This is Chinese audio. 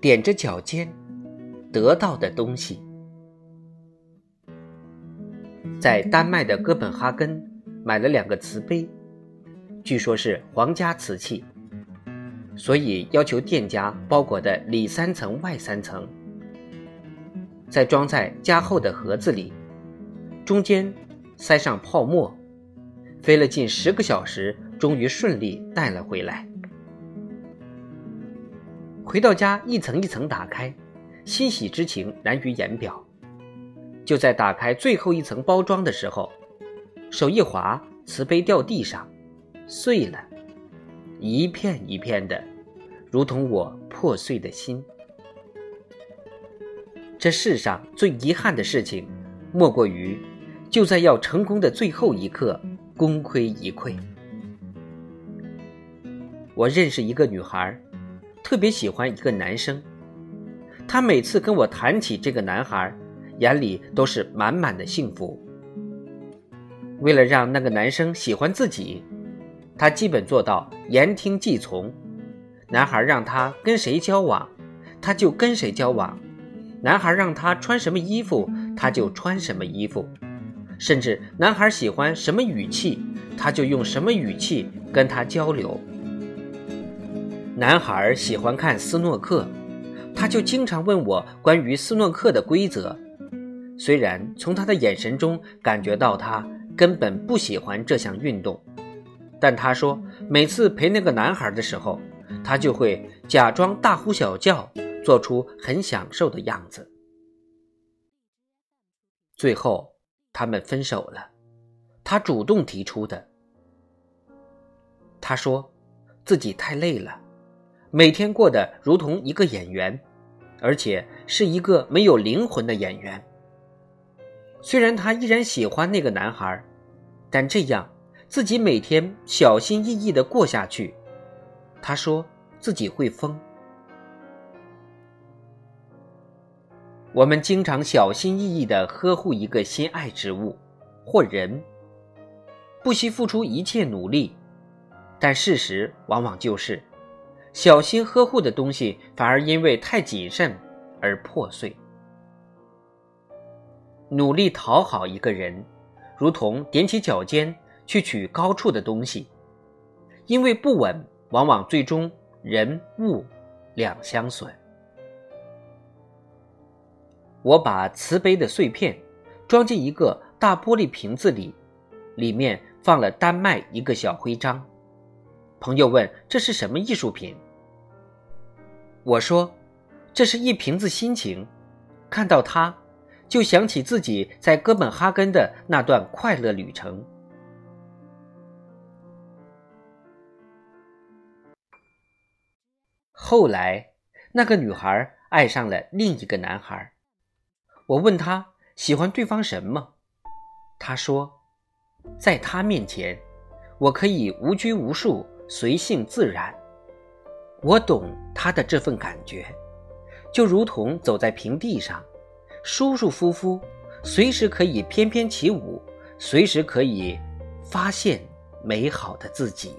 踮着脚尖得到的东西。在丹麦的哥本哈根买了两个瓷杯，据说是皇家瓷器，所以要求店家包裹的里三层外三层，再装在加厚的盒子里，中间塞上泡沫，飞了近十个小时，终于顺利带了回来。回到家，一层一层打开，欣喜之情难于言表。就在打开最后一层包装的时候，手一滑，瓷杯掉地上，碎了，一片一片的，如同我破碎的心。这世上最遗憾的事情，莫过于就在要成功的最后一刻，功亏一篑。我认识一个女孩。特别喜欢一个男生，他每次跟我谈起这个男孩，眼里都是满满的幸福。为了让那个男生喜欢自己，他基本做到言听计从。男孩让他跟谁交往，他就跟谁交往；男孩让他穿什么衣服，他就穿什么衣服。甚至男孩喜欢什么语气，他就用什么语气跟他交流。男孩喜欢看斯诺克，他就经常问我关于斯诺克的规则。虽然从他的眼神中感觉到他根本不喜欢这项运动，但他说每次陪那个男孩的时候，他就会假装大呼小叫，做出很享受的样子。最后，他们分手了，他主动提出的。他说自己太累了。每天过得如同一个演员，而且是一个没有灵魂的演员。虽然他依然喜欢那个男孩，但这样自己每天小心翼翼的过下去，他说自己会疯。我们经常小心翼翼的呵护一个心爱之物或人，不惜付出一切努力，但事实往往就是。小心呵护的东西，反而因为太谨慎而破碎。努力讨好一个人，如同踮起脚尖去取高处的东西，因为不稳，往往最终人物两相损。我把瓷杯的碎片装进一个大玻璃瓶子里，里面放了丹麦一个小徽章。朋友问：“这是什么艺术品？”我说：“这是一瓶子心情，看到它，就想起自己在哥本哈根的那段快乐旅程。”后来，那个女孩爱上了另一个男孩。我问他喜欢对方什么，他说：“在他面前，我可以无拘无束，随性自然。”我懂他的这份感觉，就如同走在平地上，舒舒服服，随时可以翩翩起舞，随时可以发现美好的自己。